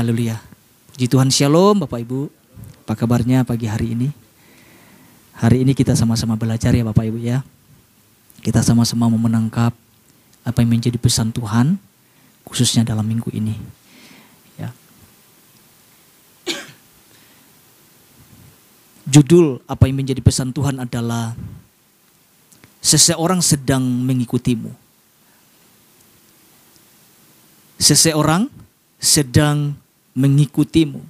Haleluya. Puji Tuhan Shalom Bapak Ibu. Apa kabarnya pagi hari ini? Hari ini kita sama-sama belajar ya Bapak Ibu ya. Kita sama-sama mau menangkap apa yang menjadi pesan Tuhan khususnya dalam minggu ini. Ya. Judul apa yang menjadi pesan Tuhan adalah seseorang sedang mengikutimu. Seseorang sedang mengikutimu.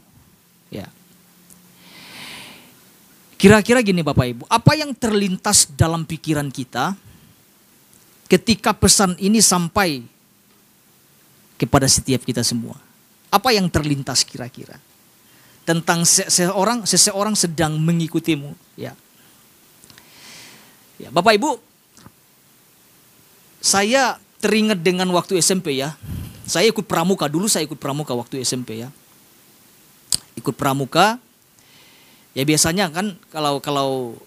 Ya. Kira-kira gini Bapak Ibu, apa yang terlintas dalam pikiran kita ketika pesan ini sampai kepada setiap kita semua? Apa yang terlintas kira-kira? Tentang seseorang seseorang sedang mengikutimu, ya. Ya, Bapak Ibu, saya teringat dengan waktu SMP ya. Saya ikut pramuka, dulu saya ikut pramuka waktu SMP ya. Ikut pramuka, ya biasanya kan kalau kalau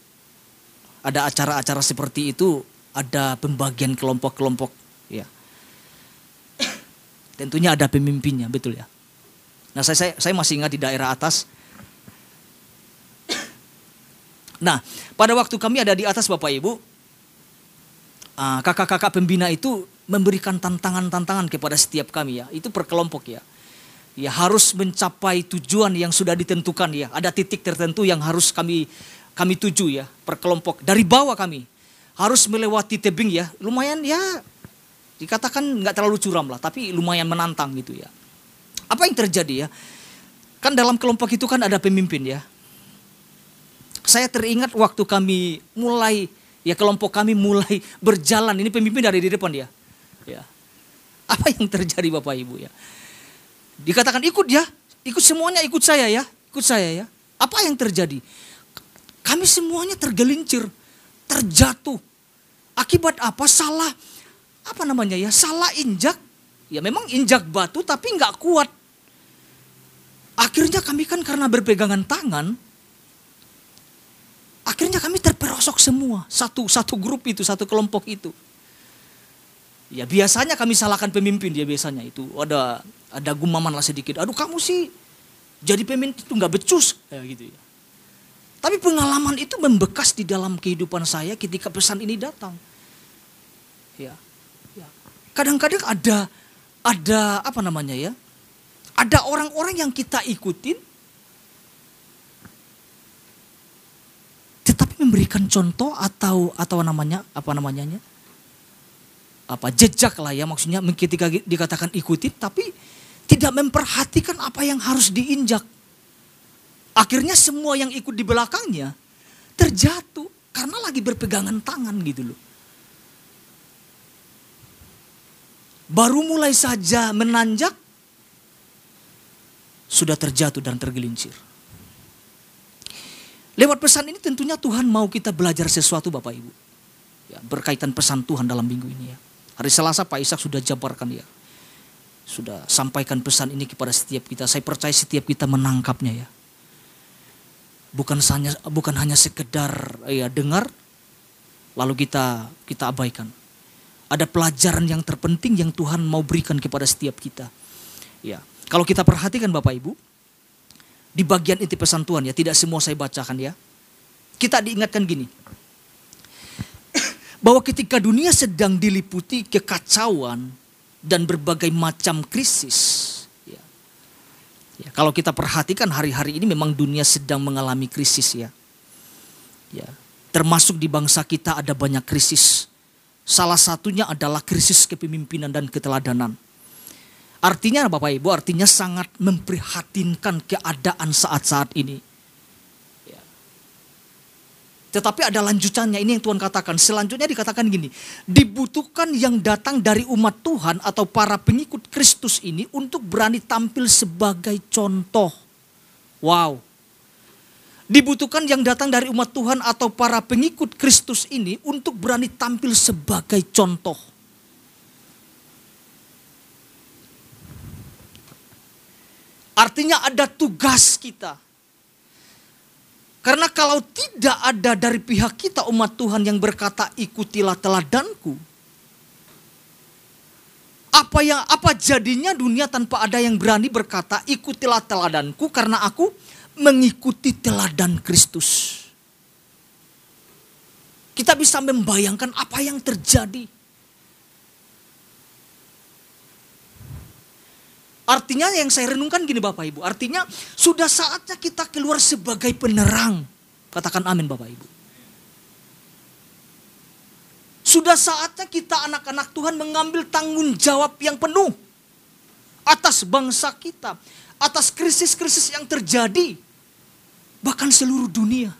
ada acara-acara seperti itu ada pembagian kelompok-kelompok ya. Tentunya ada pemimpinnya, betul ya. Nah saya, saya, saya masih ingat di daerah atas. Nah pada waktu kami ada di atas Bapak Ibu, ah, kakak-kakak pembina itu memberikan tantangan-tantangan kepada setiap kami ya. Itu per kelompok ya. Ya harus mencapai tujuan yang sudah ditentukan ya. Ada titik tertentu yang harus kami kami tuju ya per kelompok. Dari bawah kami harus melewati tebing ya. Lumayan ya dikatakan nggak terlalu curam lah, tapi lumayan menantang gitu ya. Apa yang terjadi ya? Kan dalam kelompok itu kan ada pemimpin ya. Saya teringat waktu kami mulai ya kelompok kami mulai berjalan. Ini pemimpin dari di depan ya Ya. Apa yang terjadi Bapak Ibu ya? Dikatakan ikut ya, ikut semuanya ikut saya ya, ikut saya ya. Apa yang terjadi? Kami semuanya tergelincir, terjatuh. Akibat apa? Salah apa namanya ya? Salah injak. Ya memang injak batu tapi nggak kuat. Akhirnya kami kan karena berpegangan tangan, akhirnya kami terperosok semua. Satu satu grup itu, satu kelompok itu. Ya biasanya kami salahkan pemimpin dia biasanya itu ada ada gumaman lah sedikit. Aduh kamu sih jadi pemimpin itu nggak becus ya gitu ya. Tapi pengalaman itu membekas di dalam kehidupan saya ketika pesan ini datang. Ya, ya. Kadang-kadang ada ada apa namanya ya? Ada orang-orang yang kita ikutin tetapi memberikan contoh atau atau namanya apa namanya apa jejak lah ya maksudnya ketika dikatakan ikuti tapi tidak memperhatikan apa yang harus diinjak. Akhirnya semua yang ikut di belakangnya terjatuh karena lagi berpegangan tangan gitu loh. Baru mulai saja menanjak sudah terjatuh dan tergelincir. Lewat pesan ini tentunya Tuhan mau kita belajar sesuatu Bapak Ibu. Ya, berkaitan pesan Tuhan dalam minggu ini ya. Hari Selasa Pak Ishak sudah jabarkan ya. Sudah sampaikan pesan ini kepada setiap kita. Saya percaya setiap kita menangkapnya ya. Bukan hanya bukan hanya sekedar ya dengar lalu kita kita abaikan. Ada pelajaran yang terpenting yang Tuhan mau berikan kepada setiap kita. Ya. Kalau kita perhatikan Bapak Ibu, di bagian inti pesan Tuhan ya, tidak semua saya bacakan ya. Kita diingatkan gini, bahwa ketika dunia sedang diliputi kekacauan dan berbagai macam krisis, ya, ya, kalau kita perhatikan hari-hari ini memang dunia sedang mengalami krisis ya, ya, termasuk di bangsa kita ada banyak krisis. Salah satunya adalah krisis kepemimpinan dan keteladanan. Artinya Bapak Ibu, artinya sangat memprihatinkan keadaan saat-saat ini tetapi ada lanjutannya, ini yang Tuhan katakan. Selanjutnya dikatakan gini, dibutuhkan yang datang dari umat Tuhan atau para pengikut Kristus ini untuk berani tampil sebagai contoh. Wow. Dibutuhkan yang datang dari umat Tuhan atau para pengikut Kristus ini untuk berani tampil sebagai contoh. Artinya ada tugas kita karena kalau tidak ada dari pihak kita umat Tuhan yang berkata ikutilah teladanku. Apa yang apa jadinya dunia tanpa ada yang berani berkata, "Ikutilah teladanku karena aku mengikuti teladan Kristus." Kita bisa membayangkan apa yang terjadi. Artinya yang saya renungkan gini Bapak Ibu, artinya sudah saatnya kita keluar sebagai penerang. Katakan amin Bapak Ibu. Sudah saatnya kita anak-anak Tuhan mengambil tanggung jawab yang penuh atas bangsa kita, atas krisis-krisis yang terjadi, bahkan seluruh dunia.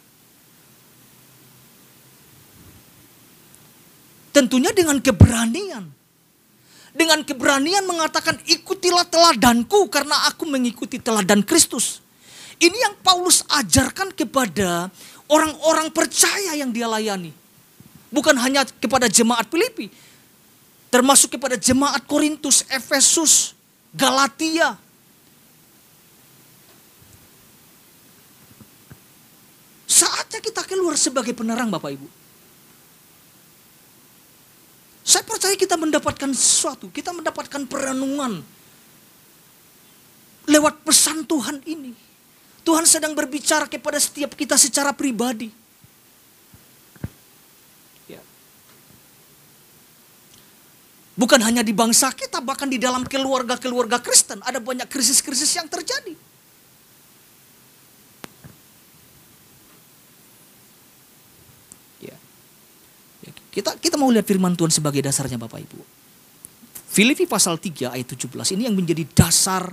Tentunya dengan keberanian. Dengan keberanian mengatakan ikutilah teladanku karena aku mengikuti teladan Kristus. Ini yang Paulus ajarkan kepada orang-orang percaya yang dia layani. Bukan hanya kepada jemaat Filipi, termasuk kepada jemaat Korintus, Efesus, Galatia. Saatnya kita keluar sebagai penerang Bapak Ibu. Saya percaya kita mendapatkan sesuatu, kita mendapatkan perenungan lewat pesan Tuhan ini. Tuhan sedang berbicara kepada setiap kita secara pribadi. Bukan hanya di bangsa kita, bahkan di dalam keluarga-keluarga Kristen ada banyak krisis-krisis yang terjadi. Kita kita mau lihat firman Tuhan sebagai dasarnya Bapak Ibu. Filipi pasal 3 ayat 17 ini yang menjadi dasar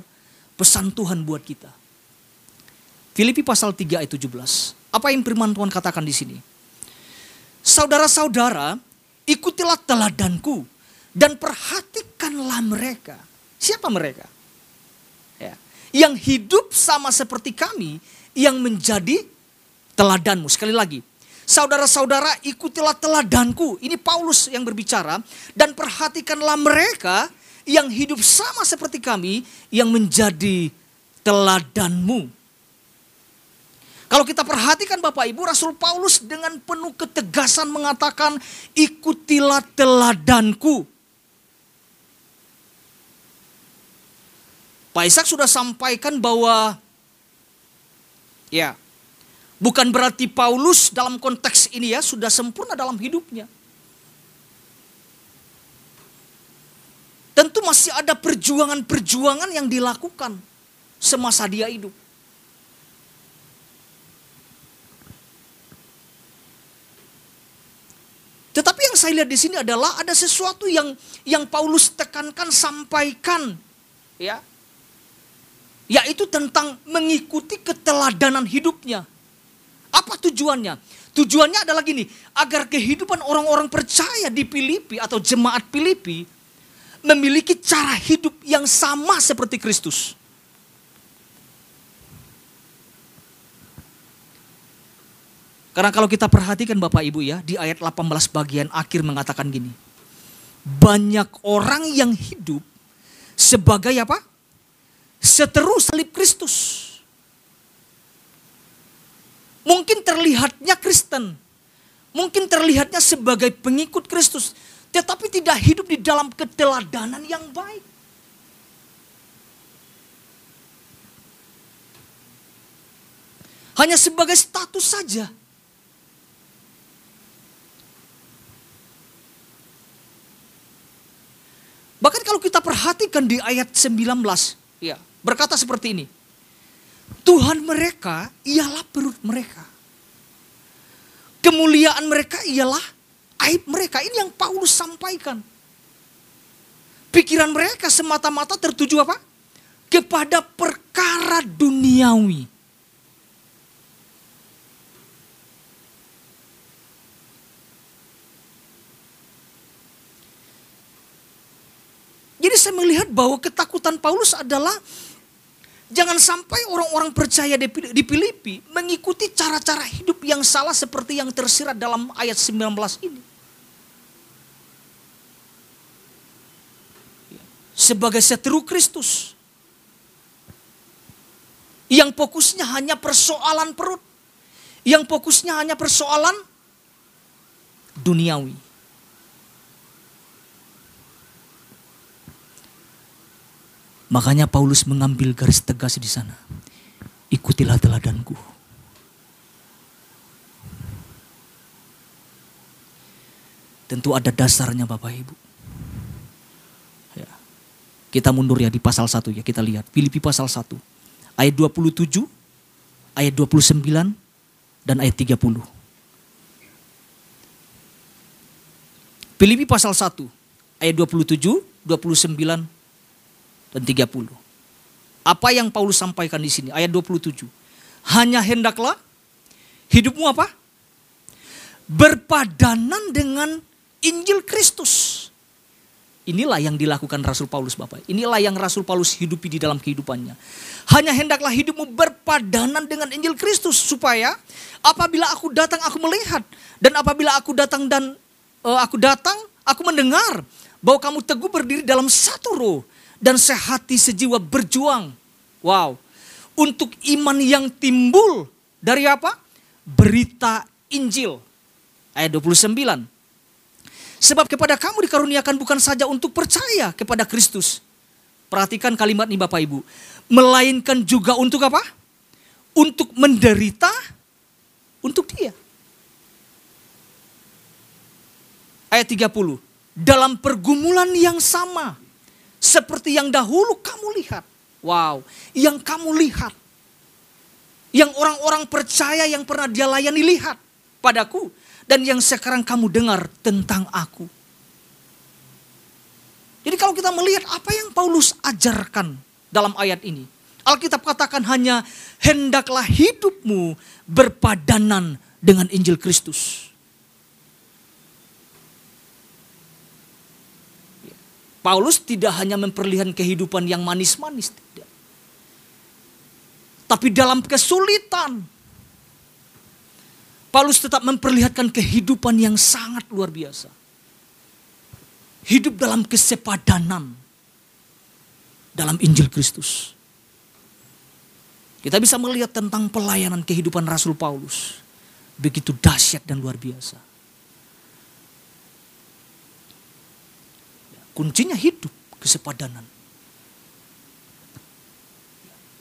pesan Tuhan buat kita. Filipi pasal 3 ayat 17. Apa yang firman Tuhan katakan di sini? Saudara-saudara, ikutilah teladanku dan perhatikanlah mereka. Siapa mereka? Ya. Yang hidup sama seperti kami, yang menjadi teladanmu. Sekali lagi, saudara-saudara ikutilah teladanku. Ini Paulus yang berbicara. Dan perhatikanlah mereka yang hidup sama seperti kami, yang menjadi teladanmu. Kalau kita perhatikan Bapak Ibu, Rasul Paulus dengan penuh ketegasan mengatakan, ikutilah teladanku. Pak Ishak sudah sampaikan bahwa ya bukan berarti Paulus dalam konteks ini ya sudah sempurna dalam hidupnya. Tentu masih ada perjuangan-perjuangan yang dilakukan semasa dia hidup. Tetapi yang saya lihat di sini adalah ada sesuatu yang yang Paulus tekankan sampaikan ya yaitu tentang mengikuti keteladanan hidupnya. Apa tujuannya? Tujuannya adalah gini, agar kehidupan orang-orang percaya di Filipi atau jemaat Filipi memiliki cara hidup yang sama seperti Kristus. Karena kalau kita perhatikan Bapak Ibu ya, di ayat 18 bagian akhir mengatakan gini. Banyak orang yang hidup sebagai apa? seteru salib Kristus. Mungkin terlihatnya Kristen, mungkin terlihatnya sebagai pengikut Kristus, tetapi tidak hidup di dalam keteladanan yang baik. Hanya sebagai status saja. Bahkan kalau kita perhatikan di ayat 19, ya, berkata seperti ini. Tuhan mereka ialah perut mereka. Kemuliaan mereka ialah aib mereka. Ini yang Paulus sampaikan. Pikiran mereka semata-mata tertuju apa? Kepada perkara duniawi. Jadi saya melihat bahwa ketakutan Paulus adalah Jangan sampai orang-orang percaya di Filipi mengikuti cara-cara hidup yang salah seperti yang tersirat dalam ayat 19 ini. Sebagai seteru Kristus. Yang fokusnya hanya persoalan perut. Yang fokusnya hanya persoalan duniawi. Makanya Paulus mengambil garis tegas di sana. Ikutilah teladanku. Tentu ada dasarnya Bapak Ibu. Ya. Kita mundur ya di pasal 1 ya, kita lihat. Filipi pasal 1. Ayat 27, ayat 29, dan ayat 30. Filipi pasal 1 ayat 27, 29 dan 30. Apa yang Paulus sampaikan di sini ayat 27. Hanya hendaklah hidupmu apa? Berpadanan dengan Injil Kristus. Inilah yang dilakukan Rasul Paulus Bapak. Inilah yang Rasul Paulus hidupi di dalam kehidupannya. Hanya hendaklah hidupmu berpadanan dengan Injil Kristus. Supaya apabila aku datang aku melihat. Dan apabila aku datang dan uh, aku datang, aku mendengar bahwa kamu teguh berdiri dalam satu roh dan sehati sejiwa berjuang. Wow. Untuk iman yang timbul dari apa? Berita Injil. Ayat 29. Sebab kepada kamu dikaruniakan bukan saja untuk percaya kepada Kristus. Perhatikan kalimat ini Bapak Ibu. Melainkan juga untuk apa? Untuk menderita untuk dia. ayat 30. Dalam pergumulan yang sama. Seperti yang dahulu kamu lihat. Wow, yang kamu lihat. Yang orang-orang percaya yang pernah dia layani lihat padaku. Dan yang sekarang kamu dengar tentang aku. Jadi kalau kita melihat apa yang Paulus ajarkan dalam ayat ini. Alkitab katakan hanya hendaklah hidupmu berpadanan dengan Injil Kristus. Paulus tidak hanya memperlihatkan kehidupan yang manis-manis, tidak. Tapi dalam kesulitan, Paulus tetap memperlihatkan kehidupan yang sangat luar biasa. Hidup dalam kesepadanan dalam Injil Kristus. Kita bisa melihat tentang pelayanan kehidupan Rasul Paulus. Begitu dahsyat dan luar biasa. Kuncinya hidup, kesepadanan.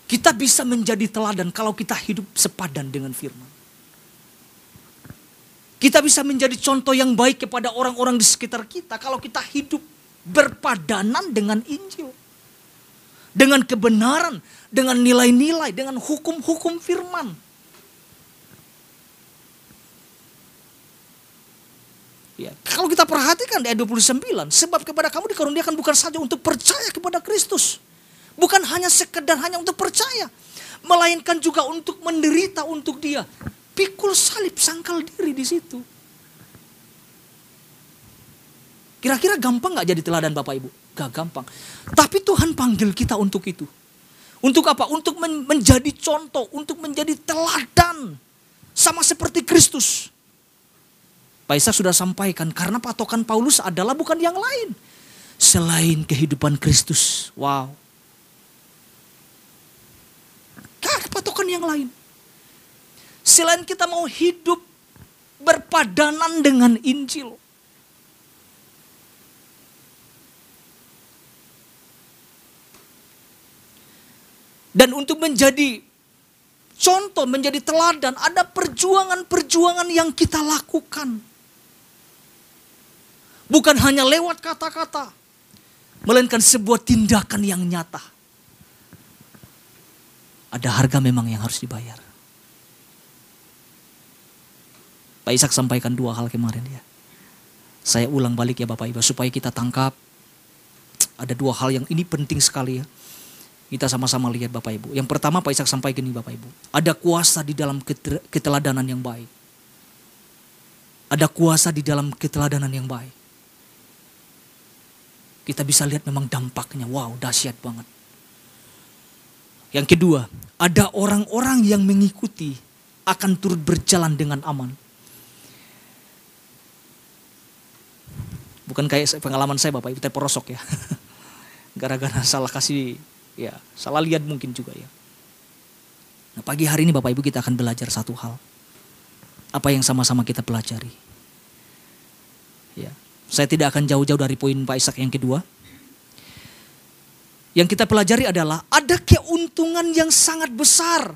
Kita bisa menjadi teladan kalau kita hidup sepadan dengan firman. Kita bisa menjadi contoh yang baik kepada orang-orang di sekitar kita kalau kita hidup berpadanan dengan Injil. Dengan kebenaran, dengan nilai-nilai, dengan hukum-hukum firman. Ya, kalau kita perhatikan di ayat 29, sebab kepada kamu dikaruniakan bukan saja untuk percaya kepada Kristus. Bukan hanya sekedar hanya untuk percaya. Melainkan juga untuk menderita untuk dia. Pikul salib sangkal diri di situ. Kira-kira gampang gak jadi teladan Bapak Ibu? Gak gampang. Tapi Tuhan panggil kita untuk itu. Untuk apa? Untuk menjadi contoh, untuk menjadi teladan. Sama seperti Kristus. Pak Isa sudah sampaikan karena patokan Paulus adalah bukan yang lain. Selain kehidupan Kristus. Wow. Gak patokan yang lain. Selain kita mau hidup berpadanan dengan Injil. Dan untuk menjadi contoh, menjadi teladan, ada perjuangan-perjuangan yang kita lakukan. Bukan hanya lewat kata-kata. Melainkan sebuah tindakan yang nyata. Ada harga memang yang harus dibayar. Pak Ishak sampaikan dua hal kemarin ya. Saya ulang balik ya Bapak Ibu supaya kita tangkap ada dua hal yang ini penting sekali ya. Kita sama-sama lihat Bapak Ibu. Yang pertama Pak Ishak sampaikan ini Bapak Ibu. Ada kuasa di dalam keteladanan yang baik. Ada kuasa di dalam keteladanan yang baik kita bisa lihat memang dampaknya. Wow, dahsyat banget. Yang kedua, ada orang-orang yang mengikuti akan turut berjalan dengan aman. Bukan kayak pengalaman saya Bapak Ibu terperosok ya. Gara-gara salah kasih, ya salah lihat mungkin juga ya. Nah pagi hari ini Bapak Ibu kita akan belajar satu hal. Apa yang sama-sama kita pelajari. Ya, saya tidak akan jauh-jauh dari poin Pak Ishak yang kedua. Yang kita pelajari adalah ada keuntungan yang sangat besar.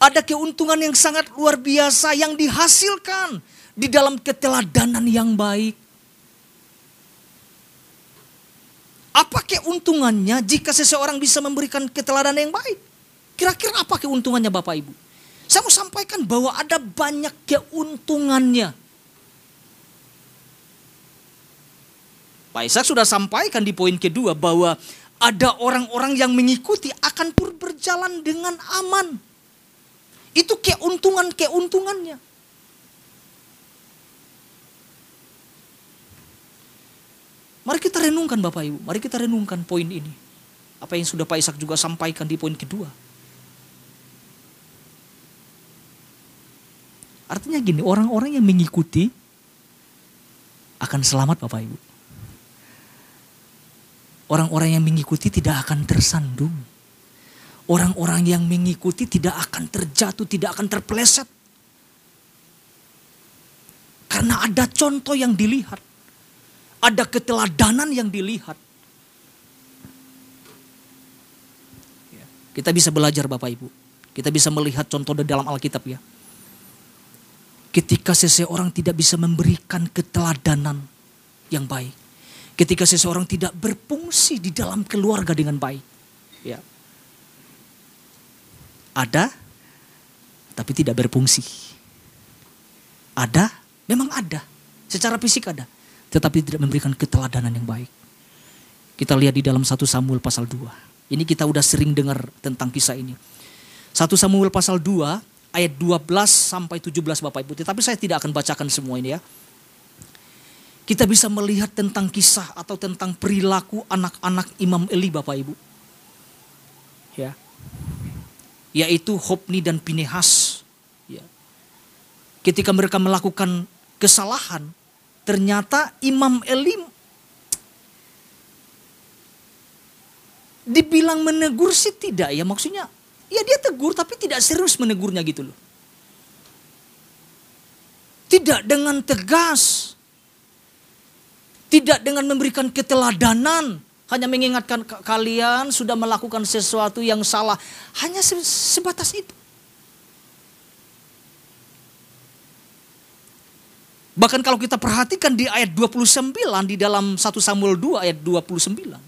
Ada keuntungan yang sangat luar biasa yang dihasilkan di dalam keteladanan yang baik. Apa keuntungannya jika seseorang bisa memberikan keteladanan yang baik? Kira-kira apa keuntungannya Bapak Ibu? Saya mau sampaikan bahwa ada banyak keuntungannya. Pak Ishak sudah sampaikan di poin kedua bahwa ada orang-orang yang mengikuti akan pur berjalan dengan aman. Itu keuntungan-keuntungannya. Mari kita renungkan Bapak Ibu, mari kita renungkan poin ini. Apa yang sudah Pak Ishak juga sampaikan di poin kedua. Artinya gini, orang-orang yang mengikuti akan selamat Bapak Ibu. Orang-orang yang mengikuti tidak akan tersandung. Orang-orang yang mengikuti tidak akan terjatuh, tidak akan terpeleset. Karena ada contoh yang dilihat. Ada keteladanan yang dilihat. Ya, kita bisa belajar Bapak Ibu. Kita bisa melihat contoh di dalam Alkitab ya. Ketika seseorang tidak bisa memberikan keteladanan yang baik ketika seseorang tidak berfungsi di dalam keluarga dengan baik. Ya. Ada, tapi tidak berfungsi. Ada, memang ada. Secara fisik ada, tetapi tidak memberikan keteladanan yang baik. Kita lihat di dalam 1 Samuel pasal 2. Ini kita udah sering dengar tentang kisah ini. 1 Samuel pasal 2 ayat 12 sampai 17 Bapak Ibu. Tetapi saya tidak akan bacakan semua ini ya kita bisa melihat tentang kisah atau tentang perilaku anak-anak Imam Eli Bapak Ibu. Ya. Yaitu Hopni dan Pinehas. Ya. Ketika mereka melakukan kesalahan, ternyata Imam Eli dibilang menegur sih tidak ya maksudnya. Ya dia tegur tapi tidak serius menegurnya gitu loh. Tidak dengan tegas tidak dengan memberikan keteladanan, hanya mengingatkan kalian sudah melakukan sesuatu yang salah. Hanya sebatas itu. Bahkan kalau kita perhatikan di ayat 29 di dalam 1 Samuel 2 ayat 29.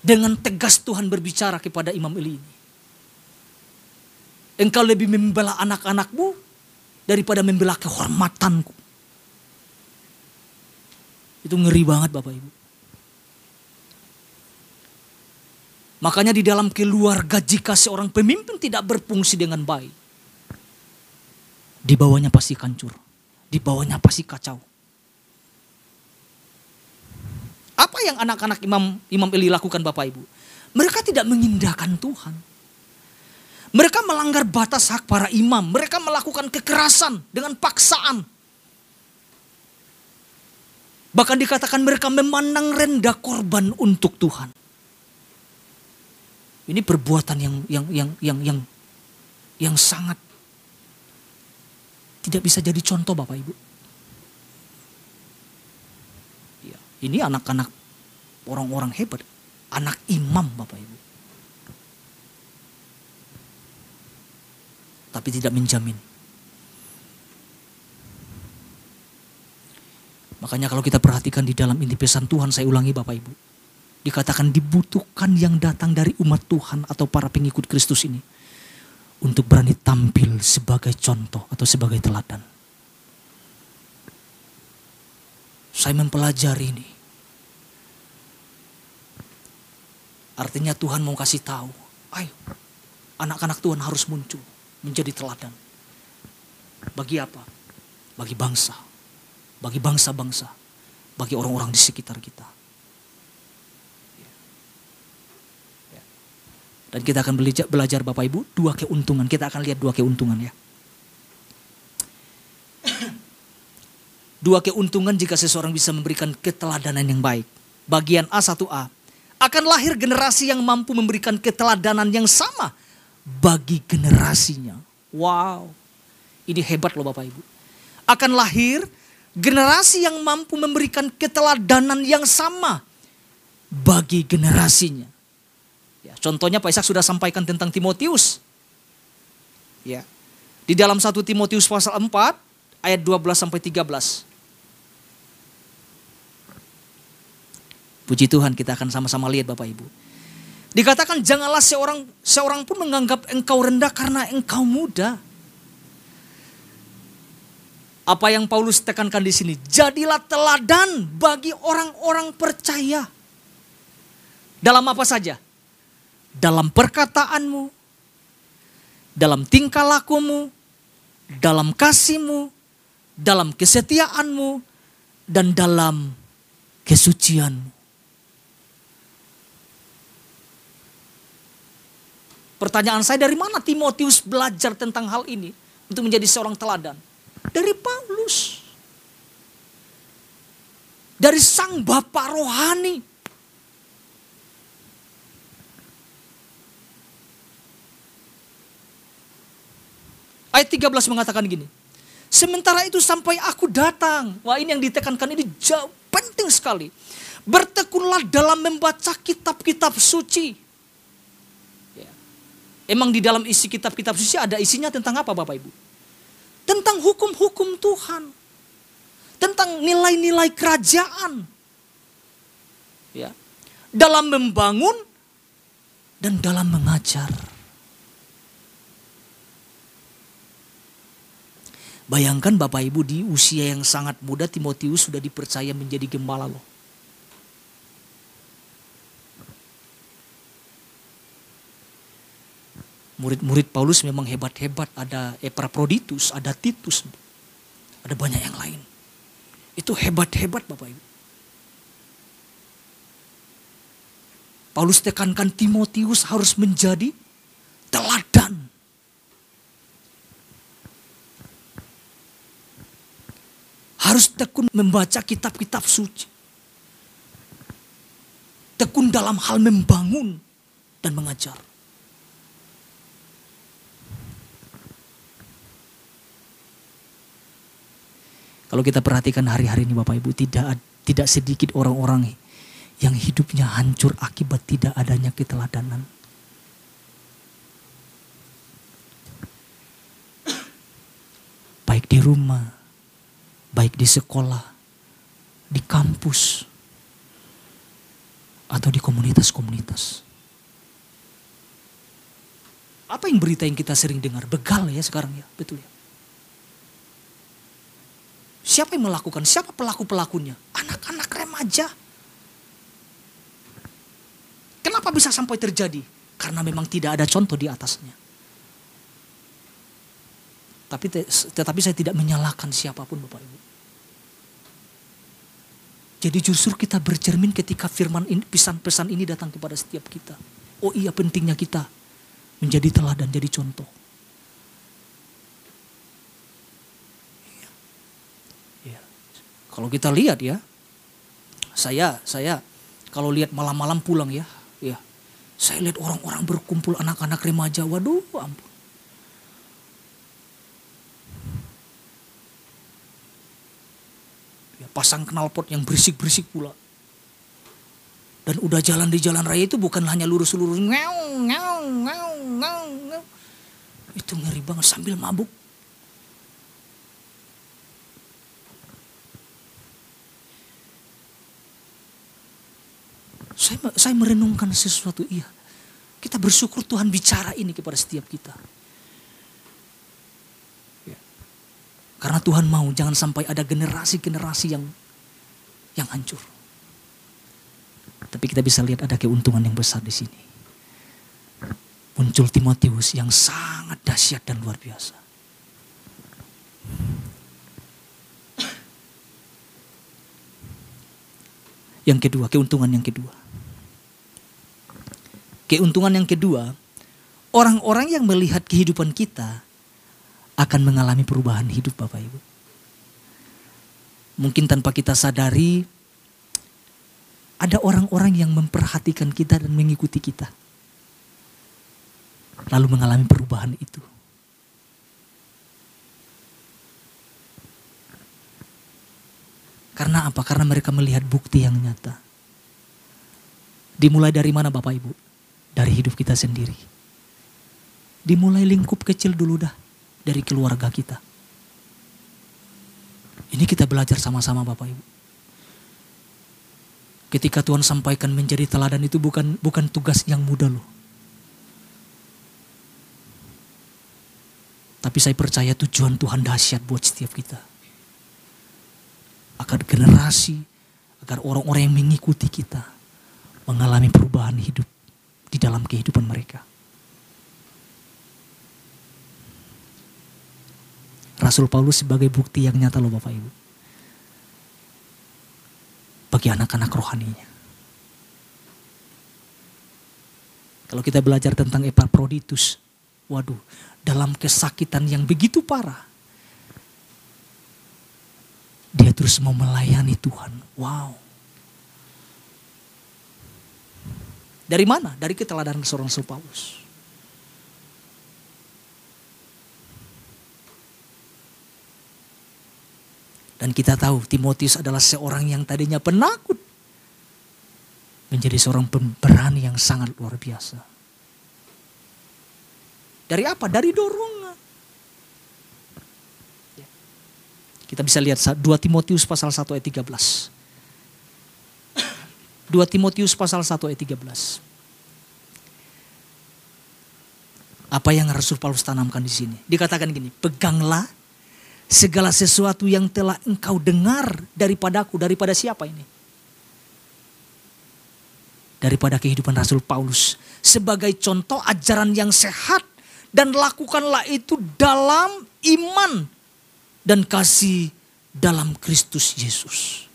Dengan tegas Tuhan berbicara kepada Imam Eli ini. Engkau lebih membela anak-anakmu daripada membela kehormatanku. Itu ngeri banget Bapak Ibu. Makanya di dalam keluarga jika seorang pemimpin tidak berfungsi dengan baik. Di bawahnya pasti kancur. Di bawahnya pasti kacau. Apa yang anak-anak Imam Imam Eli lakukan Bapak Ibu? Mereka tidak mengindahkan Tuhan. Mereka melanggar batas hak para imam. Mereka melakukan kekerasan dengan paksaan. Bahkan dikatakan mereka memandang rendah korban untuk Tuhan. Ini perbuatan yang yang yang yang yang yang sangat tidak bisa jadi contoh Bapak Ibu. Ya, ini anak-anak orang-orang hebat, anak imam Bapak Ibu. Tapi tidak menjamin. Makanya kalau kita perhatikan di dalam inti pesan Tuhan, saya ulangi Bapak Ibu. Dikatakan dibutuhkan yang datang dari umat Tuhan atau para pengikut Kristus ini. Untuk berani tampil sebagai contoh atau sebagai teladan. Saya mempelajari ini. Artinya Tuhan mau kasih tahu, ayo anak-anak Tuhan harus muncul menjadi teladan. Bagi apa? Bagi bangsa. Bagi bangsa-bangsa. Bagi orang-orang di sekitar kita. Dan kita akan belajar, Bapak Ibu dua keuntungan. Kita akan lihat dua keuntungan ya. Dua keuntungan jika seseorang bisa memberikan keteladanan yang baik. Bagian A1A. Akan lahir generasi yang mampu memberikan keteladanan yang sama bagi generasinya. Wow, ini hebat loh Bapak Ibu. Akan lahir Generasi yang mampu memberikan keteladanan yang sama bagi generasinya. Ya, contohnya Pak Ishak sudah sampaikan tentang Timotius. Ya. Di dalam 1 Timotius pasal 4 ayat 12 sampai 13. Puji Tuhan kita akan sama-sama lihat Bapak Ibu. Dikatakan janganlah seorang seorang pun menganggap engkau rendah karena engkau muda. Apa yang Paulus tekankan di sini, jadilah teladan bagi orang-orang percaya. Dalam apa saja? Dalam perkataanmu, dalam tingkah lakumu, dalam kasihmu, dalam kesetiaanmu, dan dalam kesucianmu. Pertanyaan saya dari mana Timotius belajar tentang hal ini untuk menjadi seorang teladan? Dari Paulus. Dari sang bapak rohani. Ayat 13 mengatakan gini. Sementara itu sampai aku datang. Wah ini yang ditekankan ini jauh penting sekali. Bertekunlah dalam membaca kitab-kitab suci Emang di dalam isi kitab-kitab suci ada isinya tentang apa Bapak Ibu? Tentang hukum-hukum Tuhan. Tentang nilai-nilai kerajaan. Ya. Dalam membangun dan dalam mengajar. Bayangkan Bapak Ibu di usia yang sangat muda Timotius sudah dipercaya menjadi gembala loh. Murid-murid Paulus memang hebat-hebat. Ada Epaphroditus, ada Titus. Ada banyak yang lain. Itu hebat-hebat Bapak Ibu. Paulus tekankan Timotius harus menjadi teladan. Harus tekun membaca kitab-kitab suci. Tekun dalam hal membangun dan mengajar. Kalau kita perhatikan hari-hari ini Bapak Ibu tidak tidak sedikit orang-orang yang hidupnya hancur akibat tidak adanya keteladanan. Baik di rumah, baik di sekolah, di kampus, atau di komunitas-komunitas. Apa yang berita yang kita sering dengar? Begal ya sekarang ya, betul ya. Siapa yang melakukan? Siapa pelaku-pelakunya? Anak-anak remaja. Kenapa bisa sampai terjadi? Karena memang tidak ada contoh di atasnya. Tapi tetapi saya tidak menyalahkan siapa pun Bapak Ibu. Jadi justru kita bercermin ketika firman pesan-pesan ini datang kepada setiap kita. Oh iya pentingnya kita menjadi teladan, jadi contoh. Kalau kita lihat ya, saya saya kalau lihat malam-malam pulang ya, ya, saya lihat orang-orang berkumpul anak-anak remaja, waduh, ampun. Ya, pasang knalpot yang berisik-berisik pula. Dan udah jalan di jalan raya itu bukan hanya lurus-lurus. Itu ngeri banget sambil mabuk. Saya, saya merenungkan sesuatu, iya. Kita bersyukur Tuhan bicara ini kepada setiap kita. Ya. Karena Tuhan mau jangan sampai ada generasi-generasi yang yang hancur. Tapi kita bisa lihat ada keuntungan yang besar di sini. Muncul Timotius yang sangat dahsyat dan luar biasa. Yang kedua, keuntungan yang kedua. Keuntungan yang kedua, orang-orang yang melihat kehidupan kita akan mengalami perubahan hidup Bapak Ibu. Mungkin tanpa kita sadari, ada orang-orang yang memperhatikan kita dan mengikuti kita. Lalu mengalami perubahan itu. Karena apa? Karena mereka melihat bukti yang nyata. Dimulai dari mana Bapak Ibu? Dari hidup kita sendiri. Dimulai lingkup kecil dulu dah. Dari keluarga kita. Ini kita belajar sama-sama Bapak Ibu. Ketika Tuhan sampaikan menjadi teladan itu bukan bukan tugas yang mudah loh. Tapi saya percaya tujuan Tuhan dahsyat buat setiap kita. Agar generasi, agar orang-orang yang mengikuti kita mengalami perubahan hidup di dalam kehidupan mereka. Rasul Paulus sebagai bukti yang nyata loh Bapak Ibu. Bagi anak-anak rohaninya. Kalau kita belajar tentang Epaphroditus, waduh, dalam kesakitan yang begitu parah. Dia terus mau melayani Tuhan. Wow. Dari mana? Dari keteladanan seorang Rasul Paulus. Dan kita tahu Timotius adalah seorang yang tadinya penakut. Menjadi seorang pemberani yang sangat luar biasa. Dari apa? Dari dorongan. Kita bisa lihat 2 Timotius pasal 1 ayat 13. 2 Timotius pasal 1 ayat 13. Apa yang Rasul Paulus tanamkan di sini? Dikatakan gini, peganglah segala sesuatu yang telah engkau dengar daripadaku. Daripada siapa ini? Daripada kehidupan Rasul Paulus. Sebagai contoh ajaran yang sehat dan lakukanlah itu dalam iman dan kasih dalam Kristus Yesus.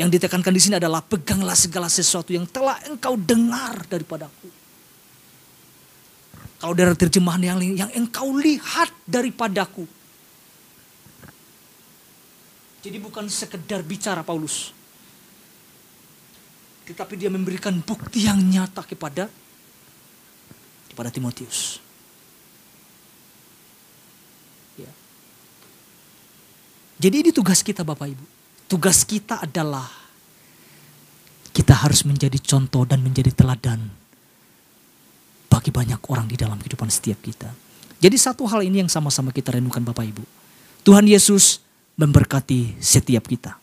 Yang ditekankan di sini adalah peganglah segala sesuatu yang telah engkau dengar daripadaku. Kalau dari terjemahan yang yang engkau lihat daripadaku. Jadi bukan sekedar bicara Paulus. Tetapi dia memberikan bukti yang nyata kepada kepada Timotius. Ya. Jadi ini tugas kita Bapak Ibu. Tugas kita adalah kita harus menjadi contoh dan menjadi teladan bagi banyak orang di dalam kehidupan setiap kita. Jadi satu hal ini yang sama-sama kita renungkan Bapak Ibu. Tuhan Yesus memberkati setiap kita.